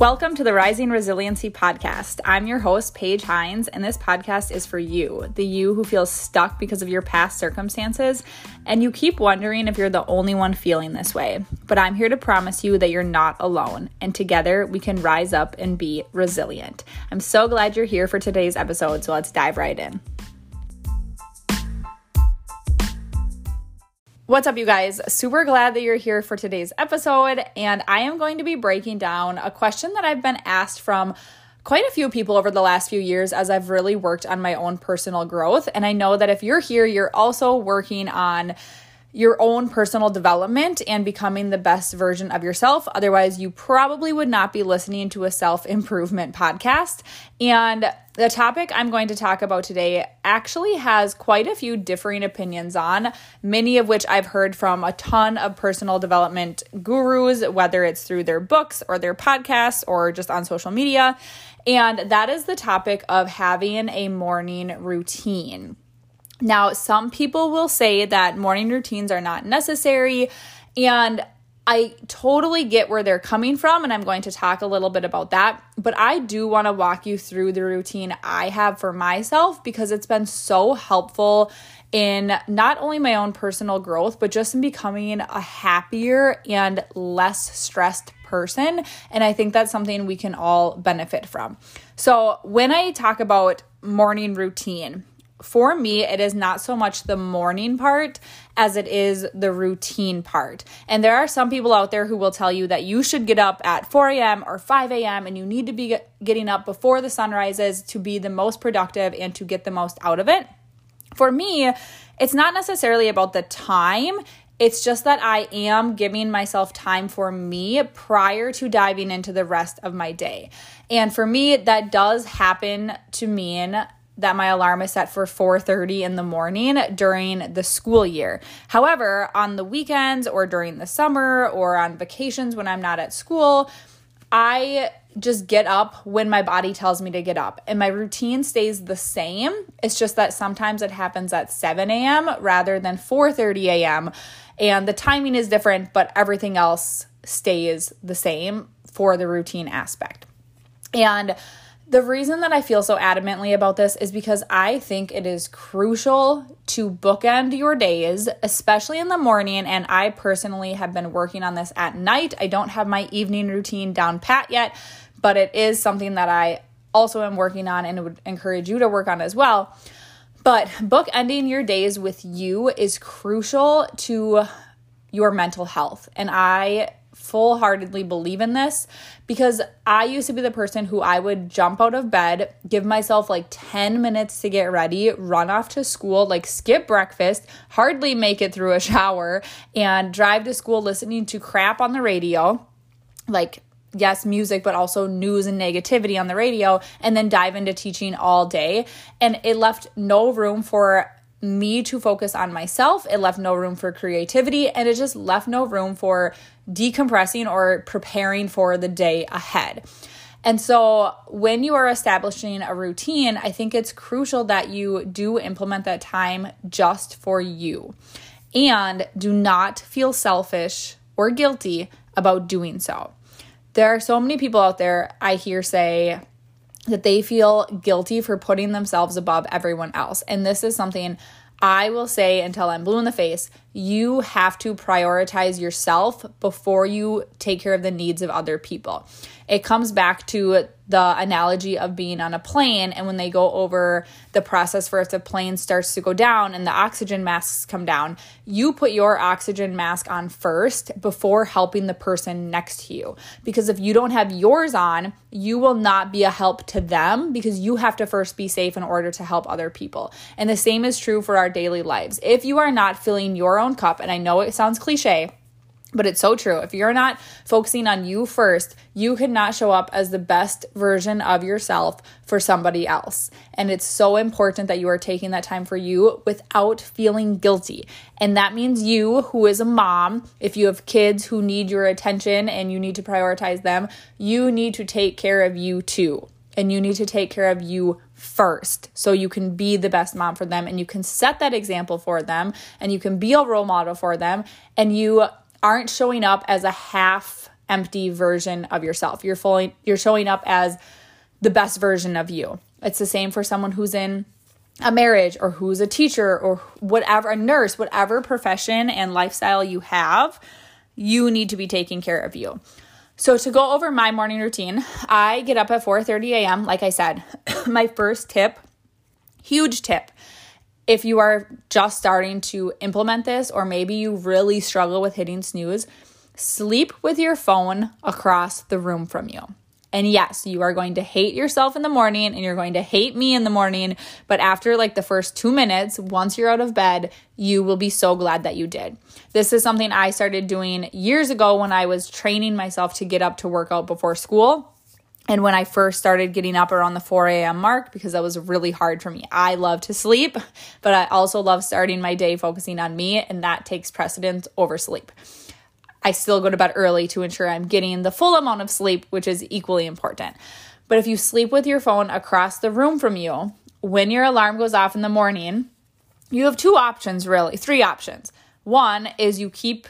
Welcome to the Rising Resiliency Podcast. I'm your host, Paige Hines, and this podcast is for you, the you who feels stuck because of your past circumstances, and you keep wondering if you're the only one feeling this way. But I'm here to promise you that you're not alone, and together we can rise up and be resilient. I'm so glad you're here for today's episode, so let's dive right in. What's up, you guys? Super glad that you're here for today's episode. And I am going to be breaking down a question that I've been asked from quite a few people over the last few years as I've really worked on my own personal growth. And I know that if you're here, you're also working on your own personal development and becoming the best version of yourself. Otherwise, you probably would not be listening to a self improvement podcast. And the topic I'm going to talk about today actually has quite a few differing opinions on, many of which I've heard from a ton of personal development gurus, whether it's through their books or their podcasts or just on social media. And that is the topic of having a morning routine. Now, some people will say that morning routines are not necessary, and I totally get where they're coming from, and I'm going to talk a little bit about that. But I do want to walk you through the routine I have for myself because it's been so helpful in not only my own personal growth, but just in becoming a happier and less stressed person. And I think that's something we can all benefit from. So, when I talk about morning routine, for me, it is not so much the morning part as it is the routine part. And there are some people out there who will tell you that you should get up at 4 a.m. or 5 a.m. and you need to be getting up before the sun rises to be the most productive and to get the most out of it. For me, it's not necessarily about the time. It's just that I am giving myself time for me prior to diving into the rest of my day. And for me, that does happen to mean that my alarm is set for 4:30 in the morning during the school year. However, on the weekends or during the summer or on vacations when I'm not at school, I just get up when my body tells me to get up. And my routine stays the same. It's just that sometimes it happens at 7 a.m. rather than 4:30 a.m. And the timing is different, but everything else stays the same for the routine aspect. And the reason that I feel so adamantly about this is because I think it is crucial to bookend your days, especially in the morning. And I personally have been working on this at night. I don't have my evening routine down pat yet, but it is something that I also am working on and would encourage you to work on as well. But bookending your days with you is crucial to your mental health. And I full heartedly believe in this because I used to be the person who I would jump out of bed, give myself like 10 minutes to get ready, run off to school, like skip breakfast, hardly make it through a shower, and drive to school listening to crap on the radio. Like, yes, music, but also news and negativity on the radio, and then dive into teaching all day. And it left no room for me to focus on myself. It left no room for creativity and it just left no room for decompressing or preparing for the day ahead. And so, when you are establishing a routine, I think it's crucial that you do implement that time just for you. And do not feel selfish or guilty about doing so. There are so many people out there I hear say, that they feel guilty for putting themselves above everyone else. And this is something I will say until I'm blue in the face, you have to prioritize yourself before you take care of the needs of other people. It comes back to the analogy of being on a plane and when they go over the process for if the plane starts to go down and the oxygen masks come down, you put your oxygen mask on first before helping the person next to you. Because if you don't have yours on, you will not be a help to them because you have to first be safe in order to help other people. And the same is true for our daily lives. If you are not filling your own cup, and I know it sounds cliche, but it's so true. If you're not focusing on you first, you cannot show up as the best version of yourself for somebody else. And it's so important that you are taking that time for you without feeling guilty. And that means you, who is a mom, if you have kids who need your attention and you need to prioritize them, you need to take care of you too. And you need to take care of you first so you can be the best mom for them and you can set that example for them and you can be a role model for them and you aren't showing up as a half empty version of yourself. You're fully you're showing up as the best version of you. It's the same for someone who's in a marriage or who's a teacher or whatever, a nurse, whatever profession and lifestyle you have, you need to be taking care of you. So to go over my morning routine, I get up at 4:30 a.m. like I said. my first tip, huge tip. If you are just starting to implement this or maybe you really struggle with hitting snooze, sleep with your phone across the room from you. And yes, you are going to hate yourself in the morning and you're going to hate me in the morning. But after like the first two minutes, once you're out of bed, you will be so glad that you did. This is something I started doing years ago when I was training myself to get up to work out before school. And when I first started getting up around the 4 a.m. mark, because that was really hard for me. I love to sleep, but I also love starting my day focusing on me, and that takes precedence over sleep. I still go to bed early to ensure I'm getting the full amount of sleep, which is equally important. But if you sleep with your phone across the room from you, when your alarm goes off in the morning, you have two options really, three options. One is you keep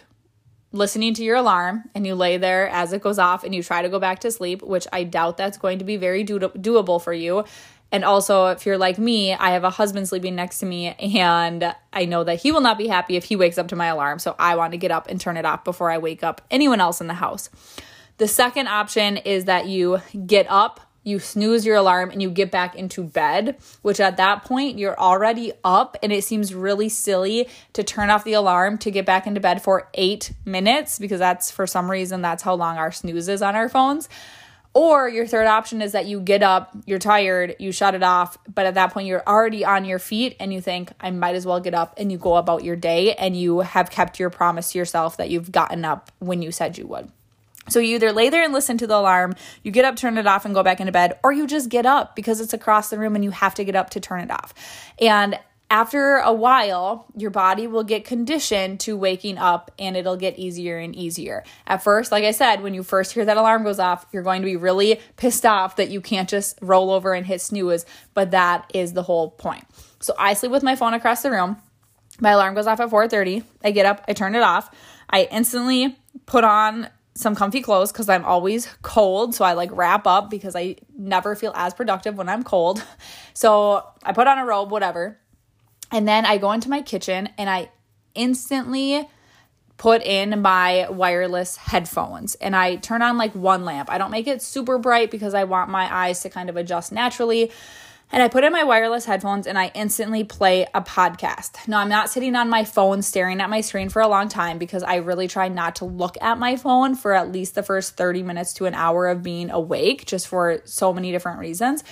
listening to your alarm and you lay there as it goes off and you try to go back to sleep, which I doubt that's going to be very do- doable for you. And also, if you're like me, I have a husband sleeping next to me, and I know that he will not be happy if he wakes up to my alarm. So I want to get up and turn it off before I wake up anyone else in the house. The second option is that you get up, you snooze your alarm, and you get back into bed, which at that point you're already up, and it seems really silly to turn off the alarm to get back into bed for eight minutes because that's for some reason that's how long our snooze is on our phones. Or your third option is that you get up, you're tired, you shut it off, but at that point you're already on your feet and you think, I might as well get up and you go about your day and you have kept your promise to yourself that you've gotten up when you said you would. So you either lay there and listen to the alarm, you get up, turn it off, and go back into bed, or you just get up because it's across the room and you have to get up to turn it off. And after a while, your body will get conditioned to waking up and it'll get easier and easier. At first, like I said, when you first hear that alarm goes off, you're going to be really pissed off that you can't just roll over and hit snooze, but that is the whole point. So I sleep with my phone across the room. My alarm goes off at 4:30. I get up, I turn it off. I instantly put on some comfy clothes because I'm always cold. So I like wrap up because I never feel as productive when I'm cold. So I put on a robe, whatever. And then I go into my kitchen and I instantly put in my wireless headphones and I turn on like one lamp. I don't make it super bright because I want my eyes to kind of adjust naturally. And I put in my wireless headphones and I instantly play a podcast. Now, I'm not sitting on my phone staring at my screen for a long time because I really try not to look at my phone for at least the first 30 minutes to an hour of being awake, just for so many different reasons.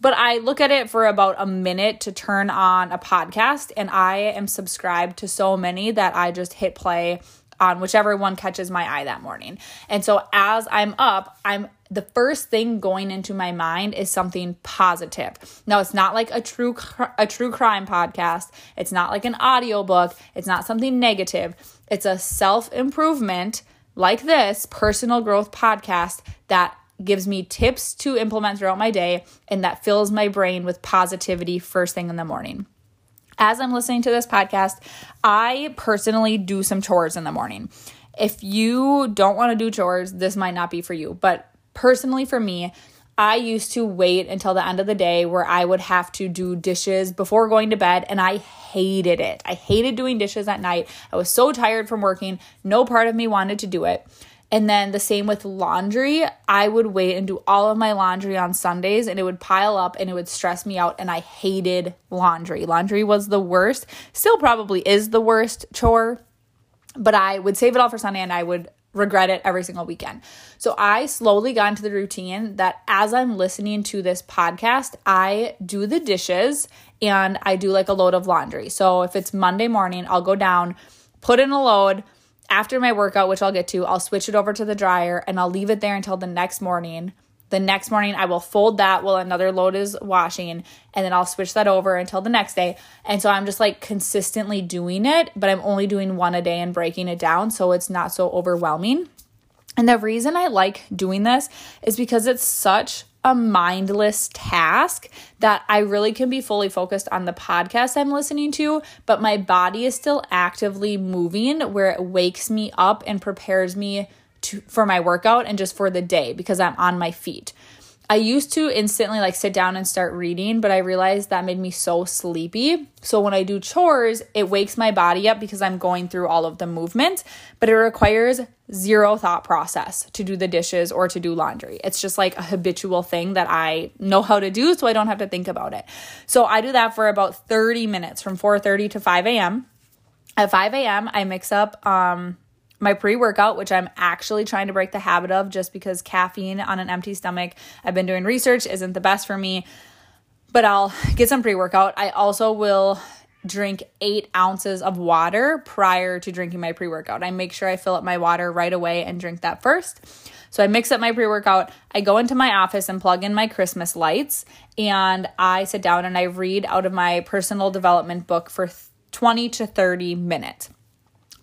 But I look at it for about a minute to turn on a podcast, and I am subscribed to so many that I just hit play on whichever one catches my eye that morning. And so as I'm up, I'm the first thing going into my mind is something positive. Now it's not like a true a true crime podcast. It's not like an audiobook. It's not something negative. It's a self-improvement like this personal growth podcast that gives me tips to implement throughout my day, and that fills my brain with positivity first thing in the morning. As I'm listening to this podcast, I personally do some chores in the morning. If you don't want to do chores, this might not be for you. But personally, for me, I used to wait until the end of the day where I would have to do dishes before going to bed, and I hated it. I hated doing dishes at night. I was so tired from working, no part of me wanted to do it. And then the same with laundry. I would wait and do all of my laundry on Sundays and it would pile up and it would stress me out. And I hated laundry. Laundry was the worst, still probably is the worst chore, but I would save it all for Sunday and I would regret it every single weekend. So I slowly got into the routine that as I'm listening to this podcast, I do the dishes and I do like a load of laundry. So if it's Monday morning, I'll go down, put in a load after my workout, which I'll get to, I'll switch it over to the dryer and I'll leave it there until the next morning. The next morning, I will fold that while another load is washing, and then I'll switch that over until the next day. And so I'm just like consistently doing it, but I'm only doing one a day and breaking it down so it's not so overwhelming. And the reason I like doing this is because it's such a mindless task that I really can be fully focused on the podcast I'm listening to, but my body is still actively moving where it wakes me up and prepares me to, for my workout and just for the day because I'm on my feet. I used to instantly like sit down and start reading, but I realized that made me so sleepy. So when I do chores, it wakes my body up because I'm going through all of the movement, but it requires zero thought process to do the dishes or to do laundry. It's just like a habitual thing that I know how to do so I don't have to think about it. So I do that for about 30 minutes from 4:30 to 5 a.m. At 5 a.m., I mix up um my pre workout, which I'm actually trying to break the habit of just because caffeine on an empty stomach, I've been doing research, isn't the best for me. But I'll get some pre workout. I also will drink eight ounces of water prior to drinking my pre workout. I make sure I fill up my water right away and drink that first. So I mix up my pre workout. I go into my office and plug in my Christmas lights, and I sit down and I read out of my personal development book for 20 to 30 minutes.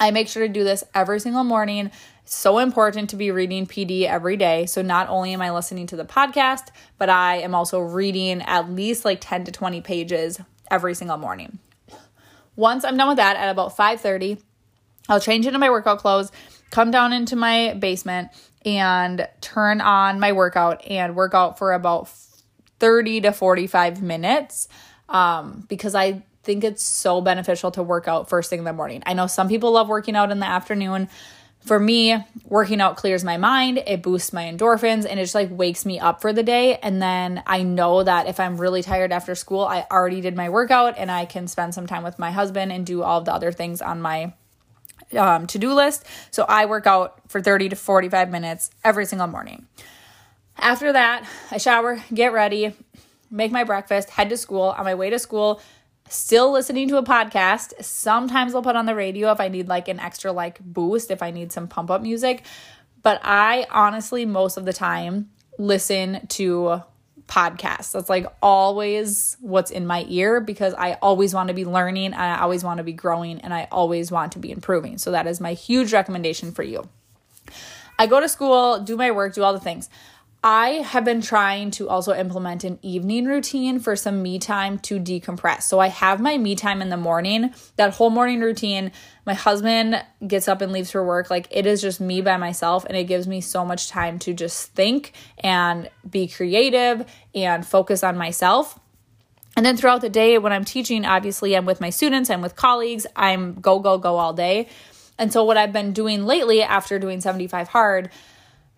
I make sure to do this every single morning. so important to be reading PD every day. So not only am I listening to the podcast, but I am also reading at least like 10 to 20 pages every single morning. Once I'm done with that at about 5:30, I'll change into my workout clothes, come down into my basement and turn on my workout and work out for about 30 to 45 minutes um, because I think it's so beneficial to work out first thing in the morning. I know some people love working out in the afternoon. For me, working out clears my mind, it boosts my endorphins, and it just like wakes me up for the day. And then I know that if I'm really tired after school, I already did my workout and I can spend some time with my husband and do all the other things on my um, to do list. So I work out for 30 to 45 minutes every single morning. After that, I shower, get ready, make my breakfast, head to school. On my way to school, still listening to a podcast. Sometimes I'll put on the radio if I need like an extra like boost, if I need some pump up music. But I honestly, most of the time, listen to podcasts. That's like always what's in my ear because I always want to be learning and I always want to be growing and I always want to be improving. So that is my huge recommendation for you. I go to school, do my work, do all the things. I have been trying to also implement an evening routine for some me time to decompress. So I have my me time in the morning, that whole morning routine. My husband gets up and leaves for work. Like it is just me by myself, and it gives me so much time to just think and be creative and focus on myself. And then throughout the day, when I'm teaching, obviously I'm with my students, I'm with colleagues, I'm go, go, go all day. And so, what I've been doing lately after doing 75 hard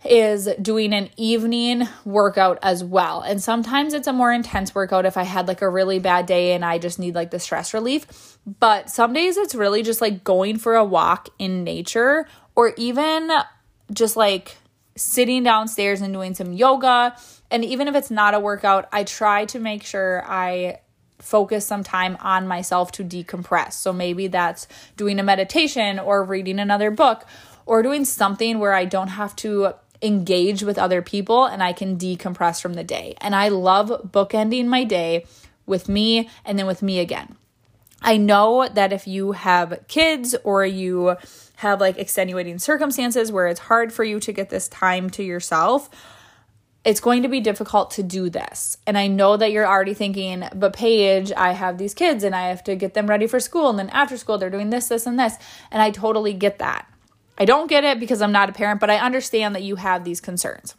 is doing an evening workout as well. And sometimes it's a more intense workout if I had like a really bad day and I just need like the stress relief. But some days it's really just like going for a walk in nature or even just like sitting downstairs and doing some yoga. And even if it's not a workout, I try to make sure I focus some time on myself to decompress. So maybe that's doing a meditation or reading another book or doing something where I don't have to engage with other people and I can decompress from the day. And I love bookending my day with me and then with me again. I know that if you have kids or you have like extenuating circumstances where it's hard for you to get this time to yourself, it's going to be difficult to do this. And I know that you're already thinking, but Paige, I have these kids and I have to get them ready for school. And then after school, they're doing this, this, and this. And I totally get that. I don't get it because I'm not a parent, but I understand that you have these concerns.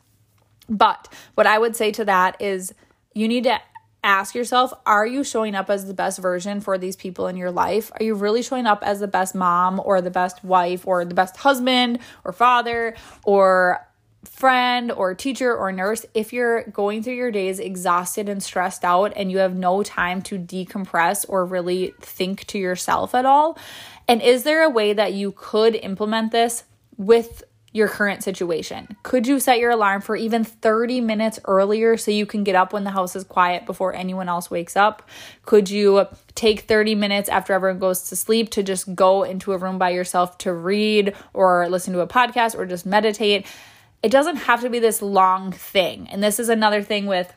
But what I would say to that is you need to ask yourself are you showing up as the best version for these people in your life? Are you really showing up as the best mom or the best wife or the best husband or father or friend or teacher or nurse if you're going through your days exhausted and stressed out and you have no time to decompress or really think to yourself at all? And is there a way that you could implement this with your current situation? Could you set your alarm for even 30 minutes earlier so you can get up when the house is quiet before anyone else wakes up? Could you take 30 minutes after everyone goes to sleep to just go into a room by yourself to read or listen to a podcast or just meditate? It doesn't have to be this long thing. And this is another thing with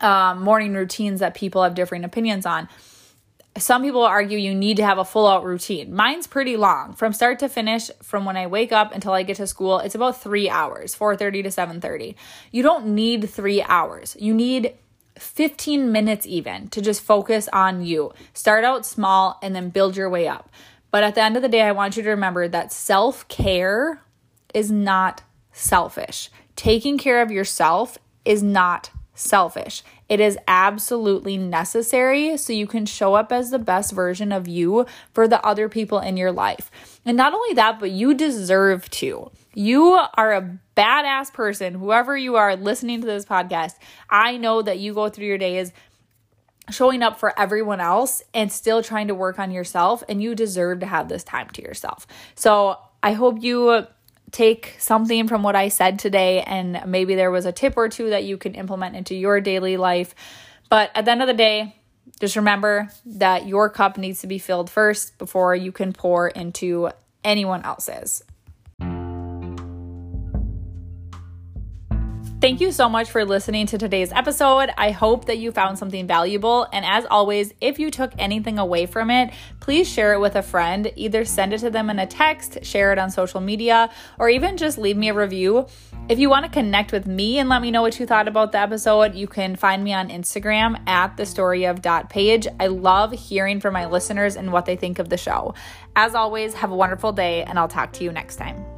um, morning routines that people have differing opinions on some people argue you need to have a full out routine. Mine's pretty long. From start to finish, from when I wake up until I get to school, it's about 3 hours, 4:30 to 7:30. You don't need 3 hours. You need 15 minutes even to just focus on you. Start out small and then build your way up. But at the end of the day, I want you to remember that self-care is not selfish. Taking care of yourself is not selfish. It is absolutely necessary so you can show up as the best version of you for the other people in your life. And not only that, but you deserve to. You are a badass person, whoever you are listening to this podcast. I know that you go through your days showing up for everyone else and still trying to work on yourself, and you deserve to have this time to yourself. So I hope you take something from what I said today, and maybe there was a tip or two that you can implement into your daily life. But at the end of the day, just remember that your cup needs to be filled first before you can pour into anyone else's. Thank you so much for listening to today's episode. I hope that you found something valuable. And as always, if you took anything away from it, please share it with a friend. Either send it to them in a text, share it on social media, or even just leave me a review. If you want to connect with me and let me know what you thought about the episode, you can find me on Instagram at the story of dot Paige. I love hearing from my listeners and what they think of the show. As always, have a wonderful day, and I'll talk to you next time.